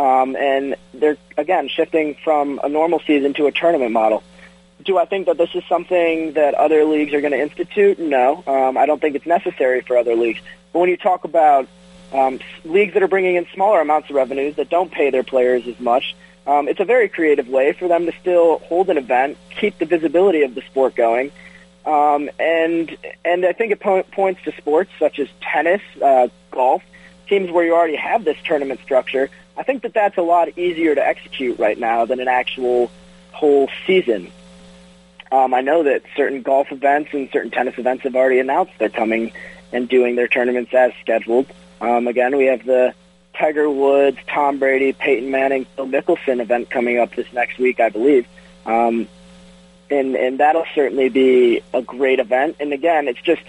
um, and they're again shifting from a normal season to a tournament model. Do I think that this is something that other leagues are going to institute? No, um, I don't think it's necessary for other leagues. But when you talk about um, leagues that are bringing in smaller amounts of revenues that don't pay their players as much, um, it's a very creative way for them to still hold an event, keep the visibility of the sport going, um, and and I think it po- points to sports such as tennis, uh, golf, teams where you already have this tournament structure. I think that that's a lot easier to execute right now than an actual whole season. Um, I know that certain golf events and certain tennis events have already announced they're coming and doing their tournaments as scheduled. Um, again, we have the Tiger Woods, Tom Brady, Peyton Manning, Phil Mickelson event coming up this next week, I believe. Um, and and that'll certainly be a great event. And again, it's just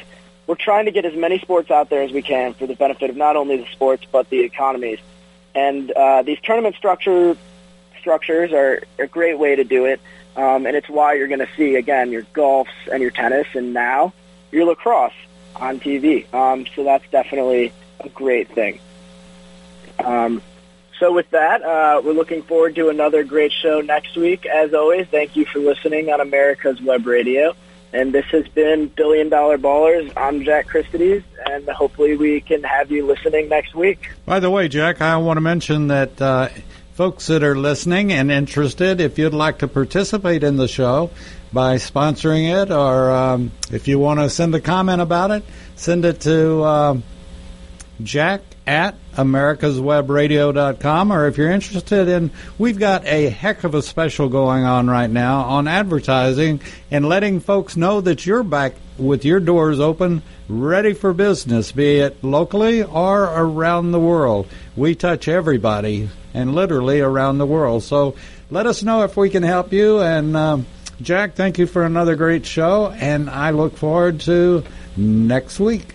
we're trying to get as many sports out there as we can for the benefit of not only the sports but the economies. And uh, these tournament structure structures are a great way to do it. Um, and it's why you're going to see again your golfs and your tennis, and now your lacrosse on TV. Um, so that's definitely a great thing. Um, so with that, uh, we're looking forward to another great show next week. As always, thank you for listening on America's Web Radio. And this has been Billion Dollar Ballers. I'm Jack Christides, and hopefully we can have you listening next week. By the way, Jack, I want to mention that uh, folks that are listening and interested, if you'd like to participate in the show by sponsoring it, or um, if you want to send a comment about it, send it to uh, Jack at americaswebradio.com or if you're interested in we've got a heck of a special going on right now on advertising and letting folks know that you're back with your doors open ready for business be it locally or around the world. We touch everybody and literally around the world. So let us know if we can help you. And um, jack thank you for another great show and i look forward to next week